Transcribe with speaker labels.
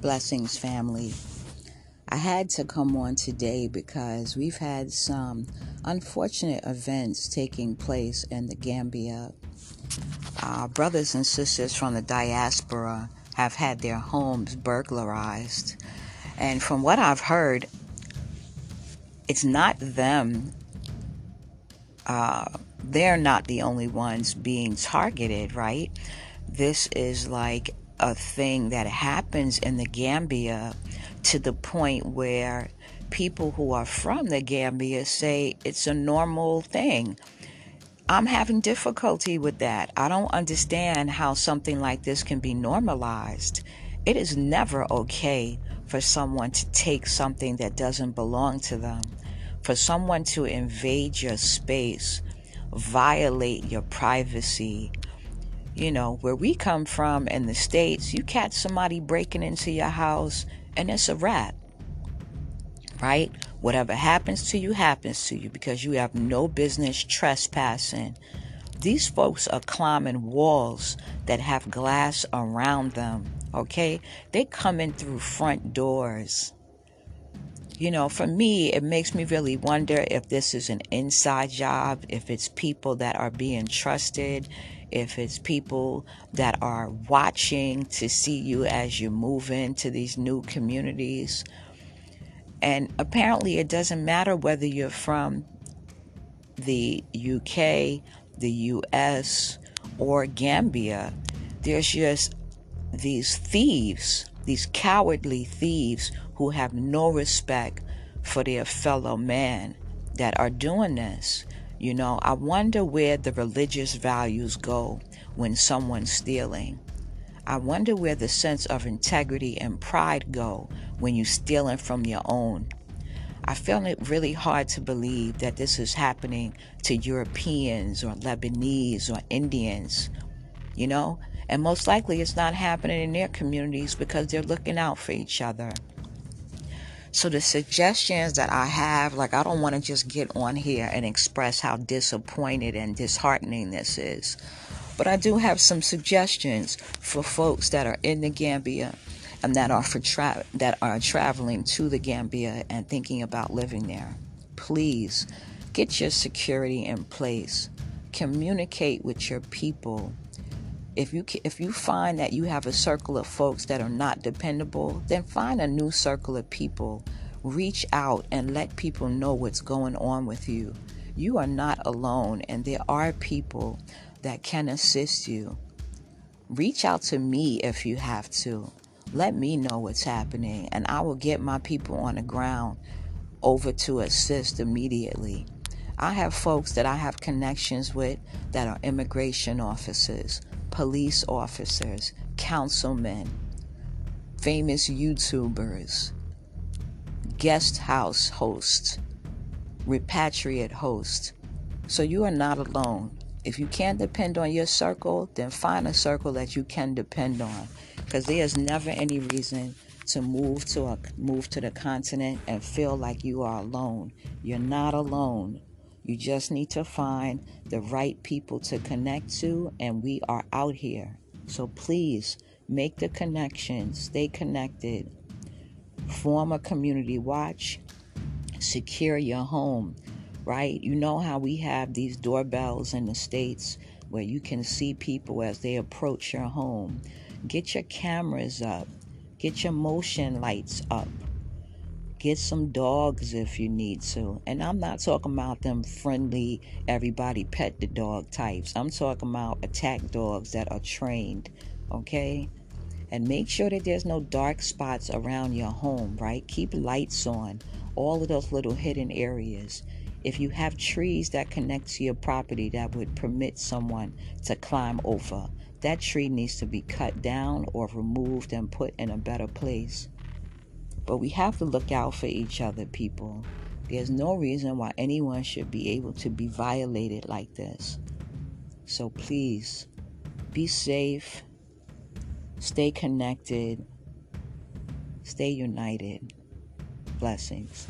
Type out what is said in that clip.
Speaker 1: Blessings, family. I had to come on today because we've had some unfortunate events taking place in the Gambia. Our brothers and sisters from the diaspora have had their homes burglarized. And from what I've heard, it's not them. Uh, they're not the only ones being targeted, right? This is like a thing that happens in the Gambia to the point where people who are from the Gambia say it's a normal thing. I'm having difficulty with that. I don't understand how something like this can be normalized. It is never okay for someone to take something that doesn't belong to them, for someone to invade your space, violate your privacy, you know, where we come from in the States, you catch somebody breaking into your house and it's a wrap. Right? Whatever happens to you, happens to you because you have no business trespassing. These folks are climbing walls that have glass around them. Okay? They coming through front doors. You know, for me, it makes me really wonder if this is an inside job, if it's people that are being trusted, if it's people that are watching to see you as you move into these new communities. And apparently, it doesn't matter whether you're from the UK, the US, or Gambia, there's just these thieves, these cowardly thieves who have no respect for their fellow man that are doing this. You know, I wonder where the religious values go when someone's stealing. I wonder where the sense of integrity and pride go when you're stealing from your own. I find it really hard to believe that this is happening to Europeans or Lebanese or Indians, you know? And most likely it's not happening in their communities because they're looking out for each other. So the suggestions that I have, like I don't want to just get on here and express how disappointed and disheartening this is. But I do have some suggestions for folks that are in the Gambia and that are for tra- that are traveling to the Gambia and thinking about living there. Please get your security in place. Communicate with your people if you if you find that you have a circle of folks that are not dependable, then find a new circle of people. Reach out and let people know what's going on with you. You are not alone and there are people that can assist you. Reach out to me if you have to. Let me know what's happening and I will get my people on the ground over to assist immediately. I have folks that I have connections with that are immigration officers, police officers, councilmen, famous YouTubers, guest house hosts, repatriate hosts. So you are not alone. If you can't depend on your circle, then find a circle that you can depend on. Because there's never any reason to move to a move to the continent and feel like you are alone. You're not alone. You just need to find the right people to connect to, and we are out here. So please make the connection, stay connected, form a community watch, secure your home, right? You know how we have these doorbells in the States where you can see people as they approach your home. Get your cameras up, get your motion lights up Get some dogs if you need to. And I'm not talking about them friendly, everybody pet the dog types. I'm talking about attack dogs that are trained, okay? And make sure that there's no dark spots around your home, right? Keep lights on, all of those little hidden areas. If you have trees that connect to your property that would permit someone to climb over, that tree needs to be cut down or removed and put in a better place. But we have to look out for each other, people. There's no reason why anyone should be able to be violated like this. So please be safe, stay connected, stay united. Blessings.